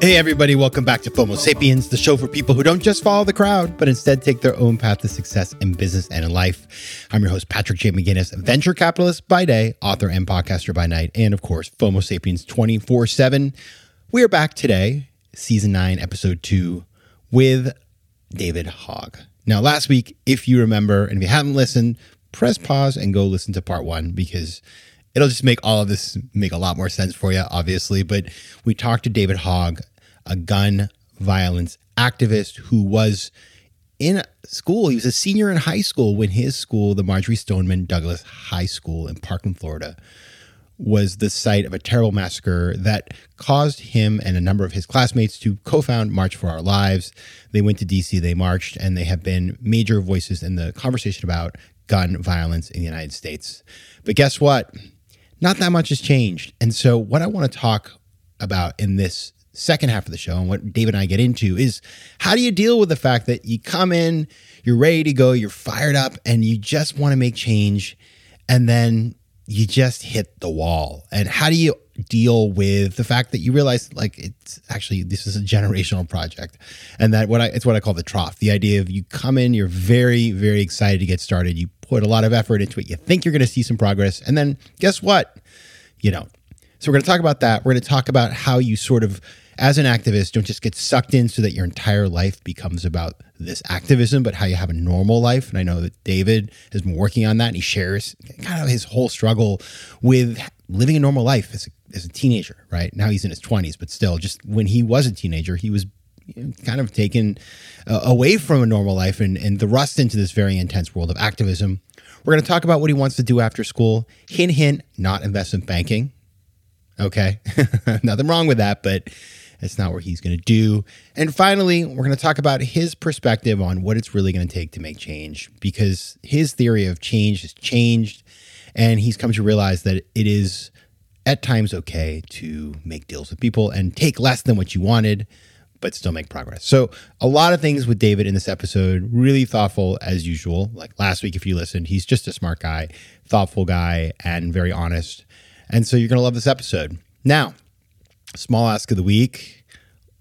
Hey, everybody, welcome back to FOMO Sapiens, the show for people who don't just follow the crowd, but instead take their own path to success in business and in life. I'm your host, Patrick J. McGinnis, venture capitalist by day, author and podcaster by night, and of course, FOMO Sapiens 24 7. We are back today, season nine, episode two, with David Hogg. Now, last week, if you remember, and if you haven't listened, press pause and go listen to part one because it'll just make all of this make a lot more sense for you, obviously. But we talked to David Hogg a gun violence activist who was in school. He was a senior in high school when his school, the Marjory Stoneman Douglas High School in Parkland, Florida, was the site of a terrible massacre that caused him and a number of his classmates to co found March for Our Lives. They went to DC, they marched, and they have been major voices in the conversation about gun violence in the United States. But guess what? Not that much has changed. And so, what I want to talk about in this second half of the show and what David and I get into is how do you deal with the fact that you come in, you're ready to go, you're fired up, and you just want to make change, and then you just hit the wall. And how do you deal with the fact that you realize like it's actually this is a generational project and that what I it's what I call the trough. The idea of you come in, you're very, very excited to get started. You put a lot of effort into it. You think you're going to see some progress. And then guess what? You don't. So we're going to talk about that. We're going to talk about how you sort of as an activist, don't just get sucked in so that your entire life becomes about this activism, but how you have a normal life. And I know that David has been working on that and he shares kind of his whole struggle with living a normal life as a, as a teenager, right? Now he's in his 20s, but still, just when he was a teenager, he was kind of taken uh, away from a normal life and, and thrust into this very intense world of activism. We're going to talk about what he wants to do after school. Hint, hint, not investment banking. Okay. Nothing wrong with that, but it's not what he's going to do. And finally, we're going to talk about his perspective on what it's really going to take to make change because his theory of change has changed and he's come to realize that it is at times okay to make deals with people and take less than what you wanted but still make progress. So, a lot of things with David in this episode, really thoughtful as usual. Like last week, if you listened, he's just a smart guy, thoughtful guy, and very honest. And so, you're going to love this episode. Now, small ask of the week.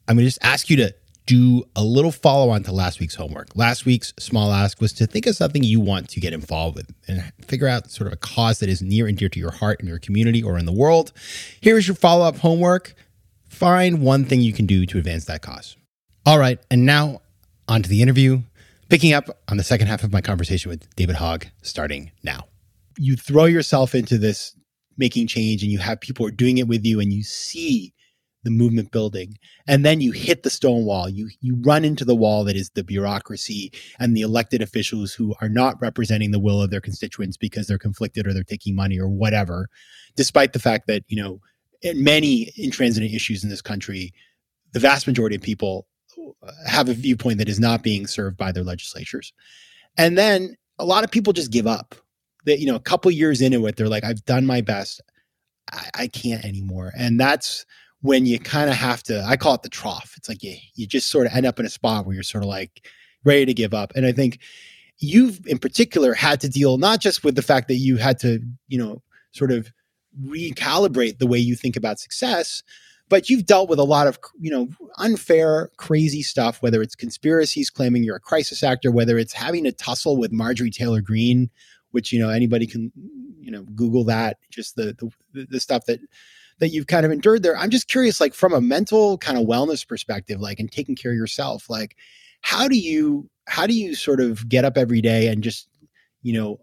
I'm going to just ask you to do a little follow on to last week's homework. Last week's small ask was to think of something you want to get involved with and figure out sort of a cause that is near and dear to your heart in your community or in the world. Here's your follow up homework. Find one thing you can do to advance that cause. All right, and now on to the interview, picking up on the second half of my conversation with David Hogg, starting now. You throw yourself into this making change and you have people doing it with you and you see the movement building and then you hit the stone wall you you run into the wall that is the bureaucracy and the elected officials who are not representing the will of their constituents because they're conflicted or they're taking money or whatever despite the fact that you know many intransigent issues in this country the vast majority of people have a viewpoint that is not being served by their legislatures. And then a lot of people just give up. That you know a couple years into it they're like i've done my best. I, I can't anymore. And that's when you kind of have to i call it the trough. It's like you, you just sort of end up in a spot where you're sort of like ready to give up. And i think you've in particular had to deal not just with the fact that you had to you know sort of recalibrate the way you think about success but you've dealt with a lot of you know unfair crazy stuff whether it's conspiracies claiming you're a crisis actor whether it's having a tussle with marjorie taylor greene which you know anybody can you know google that just the the, the stuff that that you've kind of endured there. I'm just curious, like from a mental kind of wellness perspective, like and taking care of yourself, like how do you how do you sort of get up every day and just you know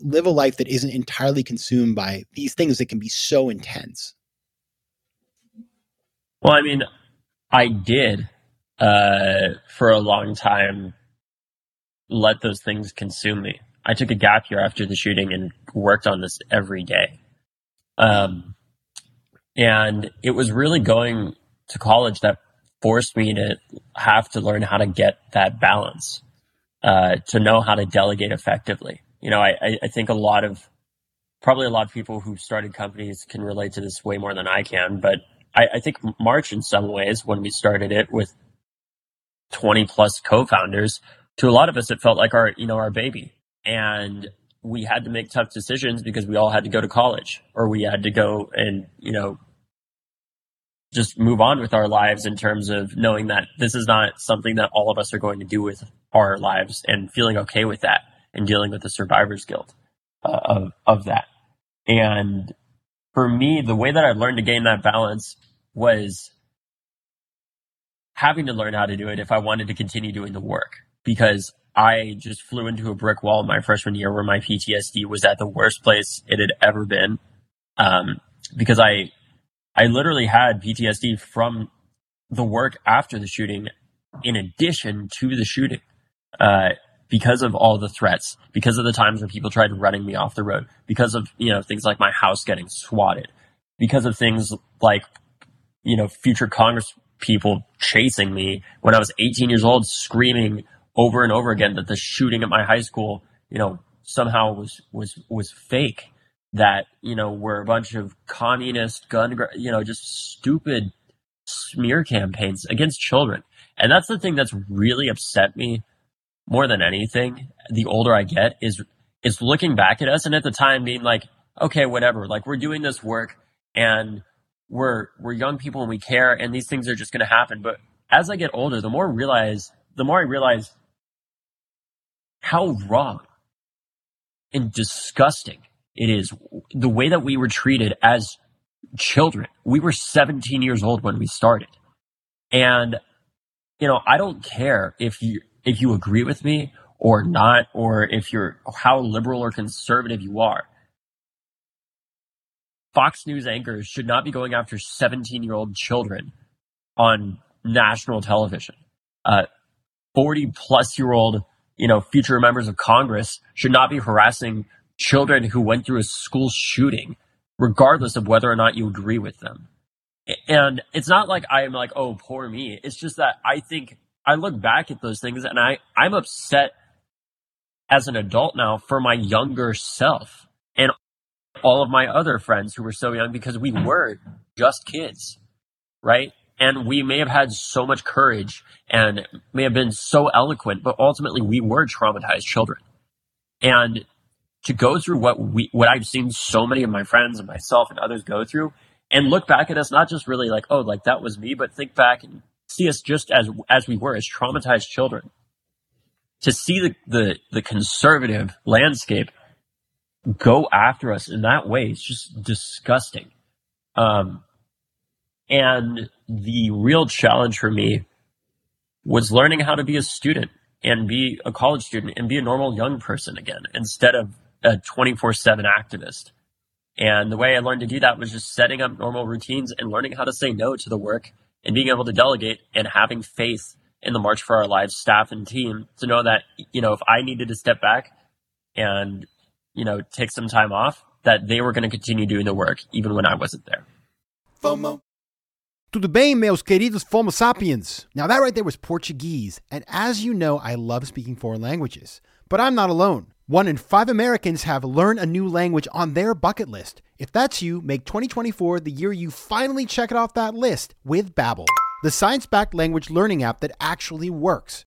live a life that isn't entirely consumed by these things that can be so intense? Well, I mean, I did uh, for a long time let those things consume me. I took a gap year after the shooting and worked on this every day. Um, and it was really going to college that forced me to have to learn how to get that balance, uh, to know how to delegate effectively. You know, I, I think a lot of, probably a lot of people who started companies can relate to this way more than I can, but I, I think March in some ways, when we started it with 20 plus co-founders, to a lot of us, it felt like our, you know, our baby. And we had to make tough decisions because we all had to go to college or we had to go and, you know, just move on with our lives in terms of knowing that this is not something that all of us are going to do with our lives and feeling okay with that and dealing with the survivor's guilt uh, of, of that. And for me, the way that I learned to gain that balance was having to learn how to do it if I wanted to continue doing the work because I just flew into a brick wall my freshman year where my PTSD was at the worst place it had ever been. Um, because I, I literally had PTSD from the work after the shooting in addition to the shooting. Uh, because of all the threats, because of the times when people tried running me off the road, because of, you know, things like my house getting swatted, because of things like, you know, future Congress people chasing me when I was 18 years old, screaming over and over again that the shooting at my high school, you know, somehow was was was fake. That you know were a bunch of communist gun, you know, just stupid smear campaigns against children. And that's the thing that's really upset me more than anything. The older I get, is is looking back at us and at the time being like, okay, whatever. Like we're doing this work and we're we're young people and we care and these things are just going to happen. But as I get older, the more I realize, the more I realize how wrong and disgusting it is the way that we were treated as children. We were 17 years old when we started. And, you know, I don't care if you, if you agree with me or not, or if you're how liberal or conservative you are. Fox News anchors should not be going after 17 year old children on national television. Uh, 40 plus year old you know, future members of Congress should not be harassing children who went through a school shooting, regardless of whether or not you agree with them. And it's not like I'm like, oh, poor me. It's just that I think I look back at those things and I, I'm upset as an adult now for my younger self and all of my other friends who were so young because we were just kids, right? And we may have had so much courage and may have been so eloquent, but ultimately we were traumatized children. And to go through what we, what I've seen so many of my friends and myself and others go through and look back at us, not just really like, oh, like that was me, but think back and see us just as, as we were, as traumatized children. To see the, the, the conservative landscape go after us in that way, is just disgusting. Um, and the real challenge for me was learning how to be a student and be a college student and be a normal young person again instead of a 24 7 activist. And the way I learned to do that was just setting up normal routines and learning how to say no to the work and being able to delegate and having faith in the March for Our Lives staff and team to know that, you know, if I needed to step back and, you know, take some time off, that they were going to continue doing the work even when I wasn't there. FOMO. Tudo bem, meus queridos Homo sapiens? Now, that right there was Portuguese. And as you know, I love speaking foreign languages. But I'm not alone. One in five Americans have learned a new language on their bucket list. If that's you, make 2024 the year you finally check it off that list with Babbel, the science-backed language learning app that actually works.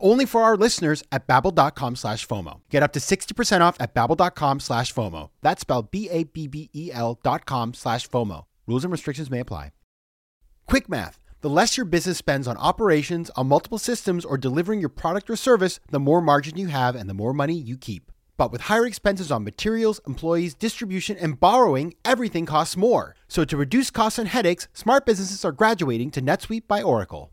only for our listeners at babbel.com slash FOMO. Get up to 60% off at babbel.com slash FOMO. That's spelled B-A-B-B-E-L dot com slash FOMO. Rules and restrictions may apply. Quick math. The less your business spends on operations, on multiple systems, or delivering your product or service, the more margin you have and the more money you keep. But with higher expenses on materials, employees, distribution, and borrowing, everything costs more. So to reduce costs and headaches, smart businesses are graduating to NetSuite by Oracle.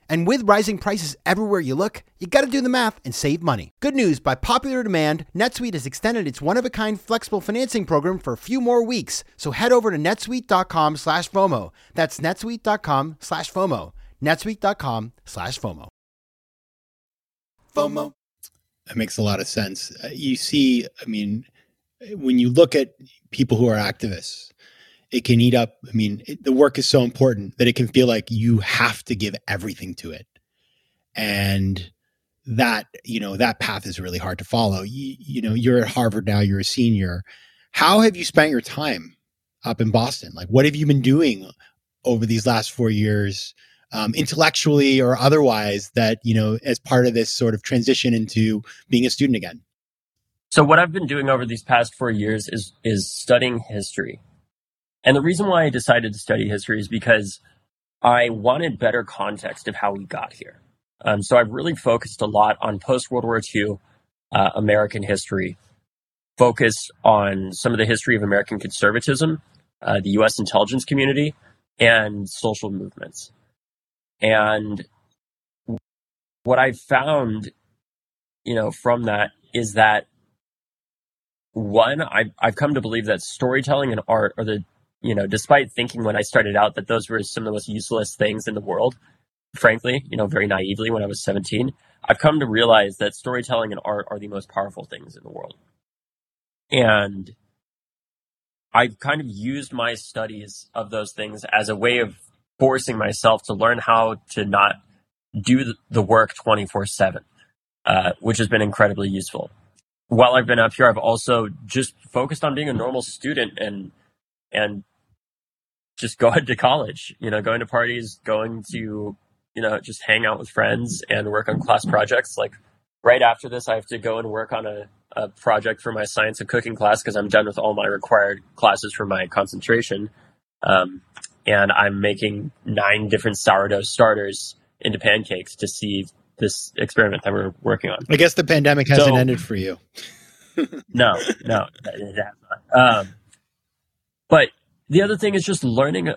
And with rising prices everywhere you look, you gotta do the math and save money. Good news by popular demand, NetSuite has extended its one of a kind flexible financing program for a few more weeks. So head over to netsuite.com slash FOMO. That's netsuite.com slash FOMO. netsuite.com slash FOMO. FOMO. That makes a lot of sense. Uh, you see, I mean, when you look at people who are activists, it can eat up. I mean, it, the work is so important that it can feel like you have to give everything to it. And that, you know, that path is really hard to follow. You, you know, you're at Harvard now, you're a senior. How have you spent your time up in Boston? Like, what have you been doing over these last four years, um, intellectually or otherwise, that, you know, as part of this sort of transition into being a student again? So what I've been doing over these past four years is is studying history. And the reason why I decided to study history is because I wanted better context of how we got here. Um, so I've really focused a lot on post World War II uh, American history, focused on some of the history of American conservatism, uh, the U.S. intelligence community, and social movements. And what I've found, you know, from that is that one, I, I've come to believe that storytelling and art are the you know, despite thinking when I started out that those were some of the most useless things in the world, frankly, you know, very naively when I was 17, I've come to realize that storytelling and art are the most powerful things in the world. And I've kind of used my studies of those things as a way of forcing myself to learn how to not do the work 24 7, uh, which has been incredibly useful. While I've been up here, I've also just focused on being a normal student and and just going to college, you know, going to parties, going to, you know, just hang out with friends and work on class projects. Like right after this, I have to go and work on a, a project for my science and cooking class because I'm done with all my required classes for my concentration. Um, and I'm making nine different sourdough starters into pancakes to see this experiment that we're working on. I guess the pandemic hasn't so, ended for you. no, no, it has not. Um, but the other thing is just learning,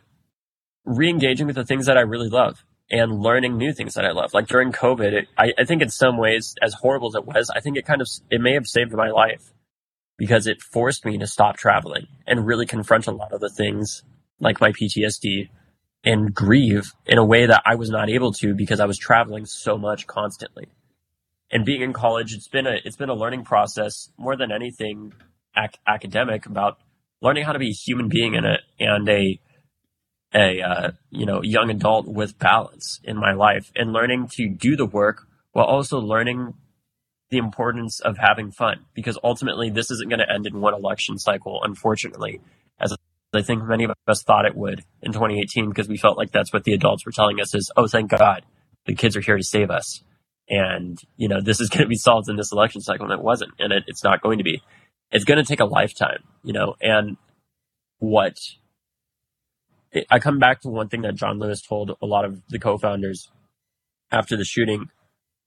re-engaging with the things that I really love and learning new things that I love. Like during COVID, it, I, I think in some ways, as horrible as it was, I think it kind of, it may have saved my life because it forced me to stop traveling and really confront a lot of the things like my PTSD and grieve in a way that I was not able to because I was traveling so much constantly. And being in college, it's been a it's been a learning process more than anything ac- academic about learning how to be a human being and a and a a uh, you know young adult with balance in my life and learning to do the work while also learning the importance of having fun. Because ultimately this isn't going to end in one election cycle unfortunately as I think many of us thought it would in 2018 because we felt like that's what the adults were telling us is oh thank god the kids are here to save us. And you know this is going to be solved in this election cycle and it wasn't and it, it's not going to be it's going to take a lifetime, you know, and what I come back to one thing that John Lewis told a lot of the co-founders after the shooting,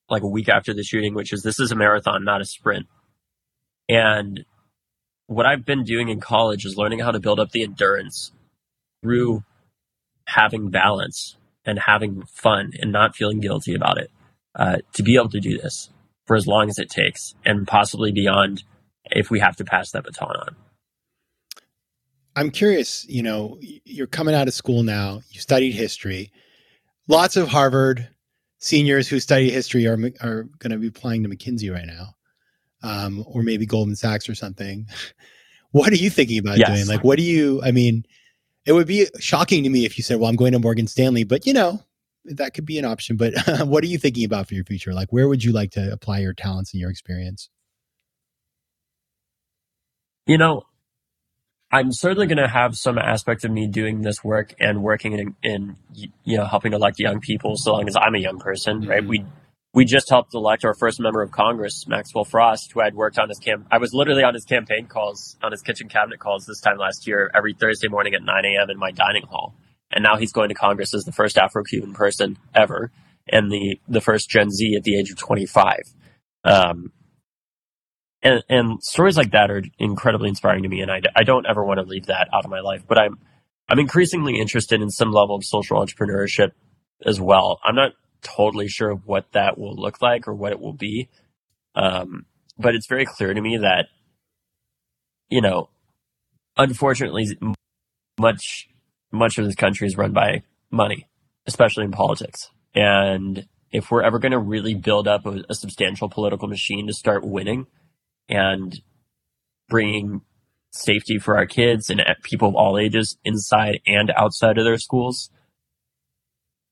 like a week after the shooting, which is this is a marathon, not a sprint. And what I've been doing in college is learning how to build up the endurance through having balance and having fun and not feeling guilty about it uh, to be able to do this for as long as it takes and possibly beyond if we have to pass that baton on. I'm curious, you know, you're coming out of school now, you studied history. Lots of Harvard seniors who study history are, are going to be applying to McKinsey right now, um, or maybe Goldman Sachs or something. what are you thinking about yes. doing? Like, what do you, I mean, it would be shocking to me if you said, well, I'm going to Morgan Stanley, but you know, that could be an option. But what are you thinking about for your future? Like, where would you like to apply your talents and your experience? You know, I'm certainly going to have some aspect of me doing this work and working in, in, you know, helping elect young people so long as I'm a young person, mm-hmm. right? We, we just helped elect our first member of Congress, Maxwell Frost, who I'd worked on his camp. I was literally on his campaign calls, on his kitchen cabinet calls this time last year, every Thursday morning at 9 a.m. in my dining hall. And now he's going to Congress as the first Afro-Cuban person ever and the, the first Gen Z at the age of 25. Um, and, and stories like that are incredibly inspiring to me, and I, I don't ever want to leave that out of my life. But I'm I'm increasingly interested in some level of social entrepreneurship as well. I'm not totally sure what that will look like or what it will be, um, but it's very clear to me that you know, unfortunately, much much of this country is run by money, especially in politics, and if we're ever going to really build up a, a substantial political machine to start winning and bringing safety for our kids and people of all ages inside and outside of their schools,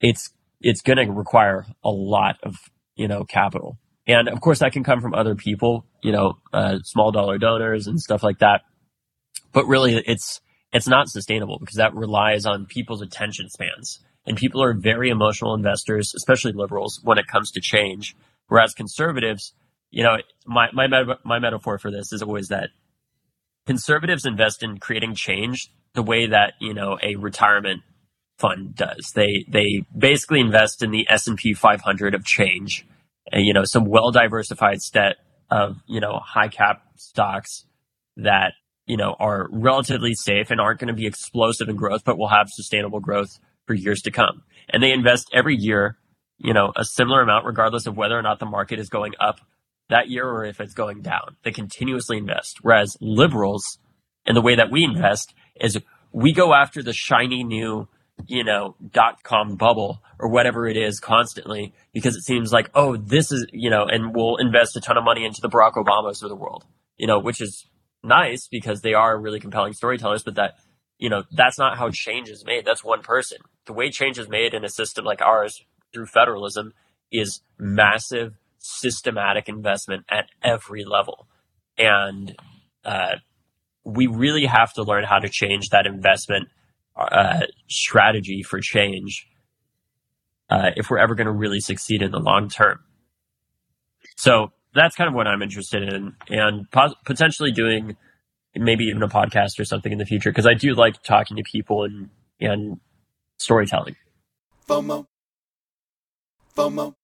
it's it's going to require a lot of you know capital, and of course that can come from other people, you know, uh, small dollar donors and stuff like that. But really, it's it's not sustainable because that relies on people's attention spans, and people are very emotional investors, especially liberals, when it comes to change. Whereas conservatives, you know, my, my, my metaphor for this is always that conservatives invest in creating change the way that, you know, a retirement fund does. They, they basically invest in the S&P 500 of change and, you know, some well diversified set of, you know, high cap stocks that, you know, are relatively safe and aren't going to be explosive in growth, but will have sustainable growth for years to come. And they invest every year, you know, a similar amount regardless of whether or not the market is going up that year or if it's going down. They continuously invest. Whereas liberals, and the way that we invest is we go after the shiny new, you know, dot com bubble or whatever it is constantly because it seems like, oh, this is, you know, and we'll invest a ton of money into the Barack Obamas of the world, you know, which is nice because they are really compelling storytellers, but that, you know, that's not how change is made. That's one person. The way change is made in a system like ours through federalism is massive systematic investment at every level. And uh, we really have to learn how to change that investment uh, strategy for change uh, if we're ever going to really succeed in the long term. So that's kind of what I'm interested in, and pos- potentially doing maybe even a podcast or something in the future because I do like talking to people and and storytelling. FOMO. FOMO.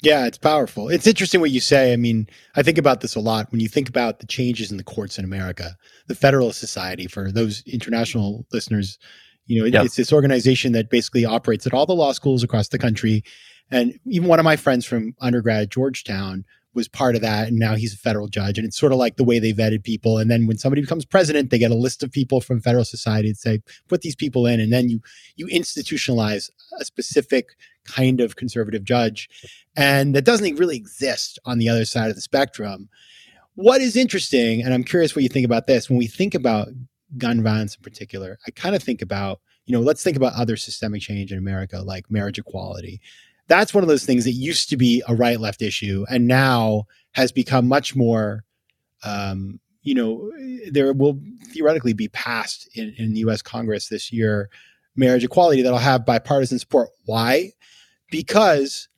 Yeah, it's powerful. It's interesting what you say. I mean, I think about this a lot when you think about the changes in the courts in America. The Federalist Society, for those international listeners, you know, yep. it's this organization that basically operates at all the law schools across the country. And even one of my friends from undergrad at Georgetown was part of that and now he's a federal judge and it's sort of like the way they vetted people and then when somebody becomes president they get a list of people from federal society and say put these people in and then you you institutionalize a specific kind of conservative judge and that doesn't really exist on the other side of the spectrum. What is interesting and i'm curious what you think about this when we think about gun violence in particular i kind of think about you know let's think about other systemic change in america like marriage equality. That's one of those things that used to be a right left issue and now has become much more um, you know there will theoretically be passed in, in the us congress this year marriage equality that'll have bipartisan support. Why because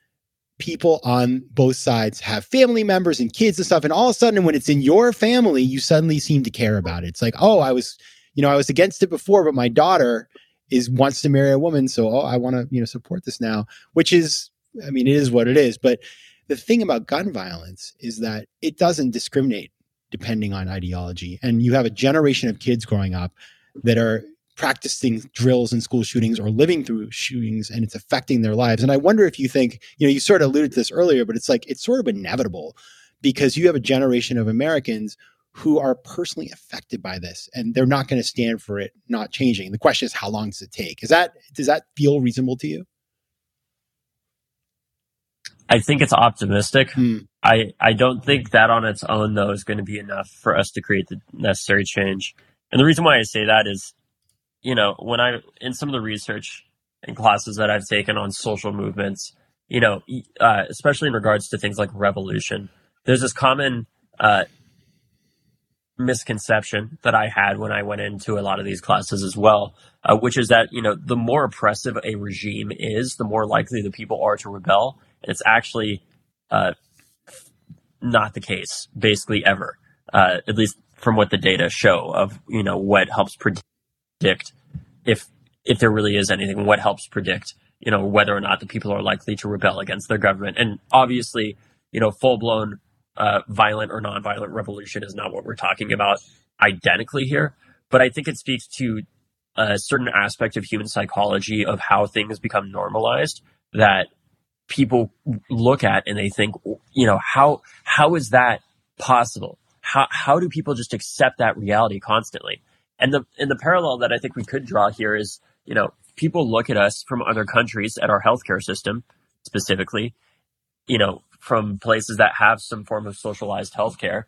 people on both sides have family members and kids and stuff and all of a sudden when it's in your family you suddenly seem to care about it. It's like oh i was you know i was against it before but my daughter is wants to marry a woman so oh, i want to you know support this now which is i mean it is what it is. But the thing about gun violence is that it doesn't discriminate depending on ideology. And you have a generation of kids growing up that are practicing drills and school shootings or living through shootings and it's affecting their lives and i wonder if you think you know you sort of alluded to this earlier but it's like it's sort of inevitable because you have a generation of americans who are personally affected by this and they're not going to stand for it not changing. The question is how long does it take? Is that does that feel reasonable to you? I think it's optimistic. Hmm. I, I don't think that on its own though is going to be enough for us to create the necessary change. And the reason why I say that is, you know, when I in some of the research and classes that I've taken on social movements, you know, uh, especially in regards to things like revolution, there's this common uh, misconception that I had when I went into a lot of these classes as well, uh, which is that, you know, the more oppressive a regime is, the more likely the people are to rebel. And it's actually uh, not the case, basically ever, uh, at least from what the data show of, you know, what helps predict if, if there really is anything, what helps predict, you know, whether or not the people are likely to rebel against their government. And obviously, you know, full blown uh, violent or nonviolent revolution is not what we're talking about identically here. But I think it speaks to a certain aspect of human psychology of how things become normalized that people look at and they think, you know, how how is that possible? How how do people just accept that reality constantly? And the and the parallel that I think we could draw here is, you know, people look at us from other countries at our healthcare system specifically, you know, from places that have some form of socialized healthcare,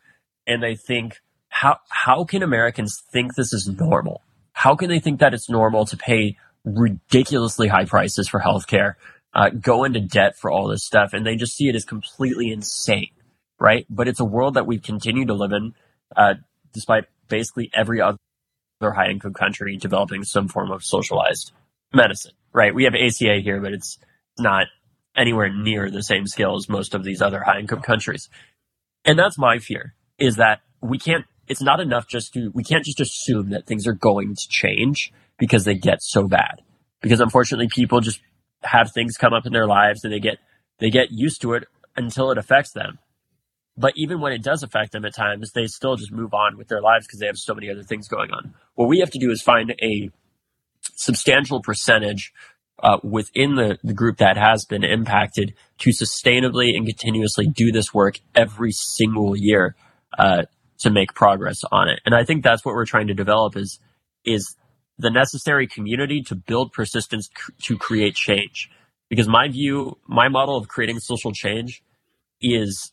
and they think, how how can Americans think this is normal? How can they think that it's normal to pay ridiculously high prices for healthcare, uh, go into debt for all this stuff, and they just see it as completely insane, right? But it's a world that we've continued to live in, uh, despite basically every other high income country developing some form of socialized medicine, right? We have ACA here, but it's not anywhere near the same scale as most of these other high income countries. And that's my fear is that we can't, it's not enough just to, we can't just assume that things are going to change because they get so bad. Because unfortunately people just have things come up in their lives and they get, they get used to it until it affects them. But even when it does affect them at times, they still just move on with their lives because they have so many other things going on. What we have to do is find a substantial percentage uh, within the, the group that has been impacted to sustainably and continuously do this work every single year uh, to make progress on it. And I think that's what we're trying to develop is is the necessary community to build persistence c- to create change. Because my view, my model of creating social change is,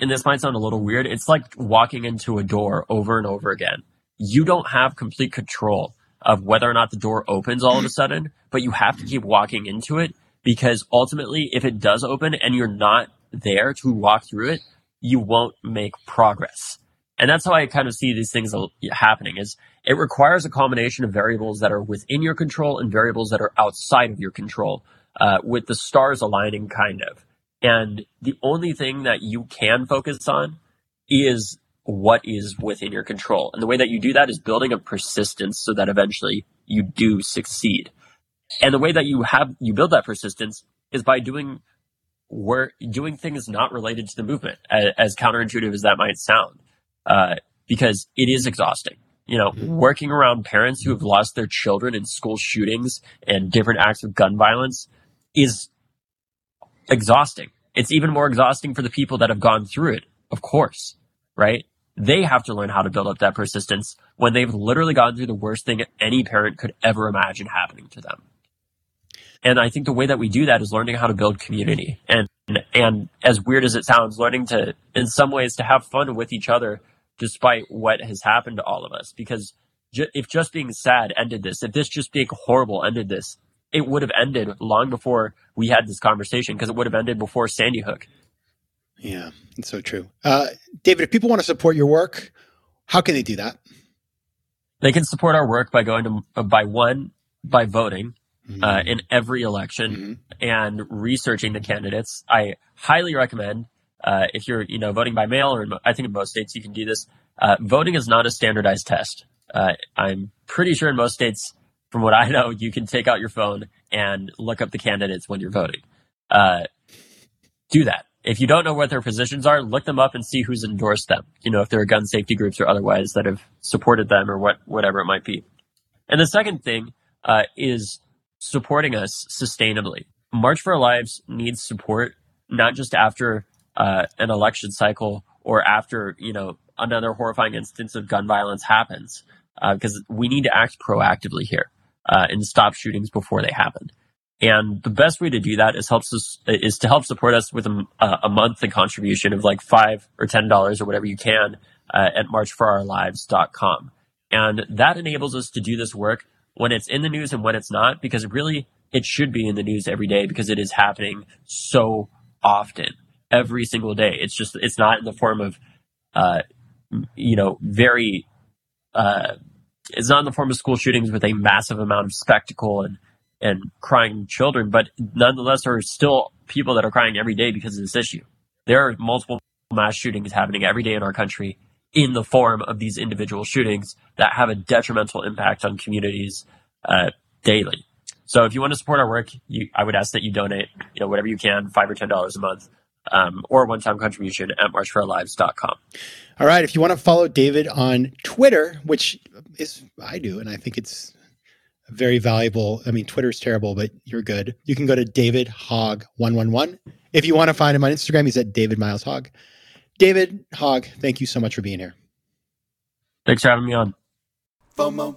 and this might sound a little weird, it's like walking into a door over and over again. You don't have complete control of whether or not the door opens all of a sudden, but you have to keep walking into it because ultimately, if it does open and you're not there to walk through it, you won't make progress. And that's how I kind of see these things happening is it requires a combination of variables that are within your control and variables that are outside of your control, uh, with the stars aligning kind of. And the only thing that you can focus on is what is within your control. And the way that you do that is building a persistence so that eventually you do succeed. And the way that you have, you build that persistence is by doing work, doing things not related to the movement, as, as counterintuitive as that might sound, uh, because it is exhausting. You know, working around parents who have lost their children in school shootings and different acts of gun violence is exhausting. It's even more exhausting for the people that have gone through it, of course, right? they have to learn how to build up that persistence when they've literally gone through the worst thing any parent could ever imagine happening to them. And I think the way that we do that is learning how to build community and, and as weird as it sounds, learning to, in some ways, to have fun with each other despite what has happened to all of us. Because ju- if just being sad ended this, if this just being horrible ended this, it would have ended long before we had this conversation because it would have ended before Sandy Hook. Yeah, it's so true. Uh, David, if people want to support your work, how can they do that? They can support our work by going to uh, by one by voting mm-hmm. uh, in every election mm-hmm. and researching the candidates. I highly recommend uh, if you're you know voting by mail or in, I think in most states you can do this. Uh, voting is not a standardized test. Uh, I'm pretty sure in most states, from what I know, you can take out your phone and look up the candidates when you're voting. do that if you don't know what their positions are, look them up and see who's endorsed them. You know, if there are gun safety groups or otherwise that have supported them or what, whatever it might be. And the second thing uh, is supporting us sustainably. March for Our Lives needs support, not just after uh, an election cycle or after you know another horrifying instance of gun violence happens, because uh, we need to act proactively here uh, and stop shootings before they happen. And the best way to do that is helps us is to help support us with a, a monthly contribution of like five or ten dollars or whatever you can uh, at marchforourlives.com. And that enables us to do this work when it's in the news and when it's not, because really it should be in the news every day because it is happening so often, every single day. It's just it's not in the form of uh, you know, very, uh, it's not in the form of school shootings with a massive amount of spectacle and, and crying children, but nonetheless, there are still people that are crying every day because of this issue. There are multiple mass shootings happening every day in our country in the form of these individual shootings that have a detrimental impact on communities uh, daily. So if you want to support our work, you, I would ask that you donate, you know, whatever you can, five or ten dollars a month, um, or a one-time contribution at marchforourlives.com. All right. If you want to follow David on Twitter, which is I do, and I think it's very valuable. I mean, Twitter's terrible, but you're good. You can go to David Hogg one one one. If you want to find him on Instagram, he's at David Miles Hogg. David Hogg, thank you so much for being here. Thanks for having me on. FOMO.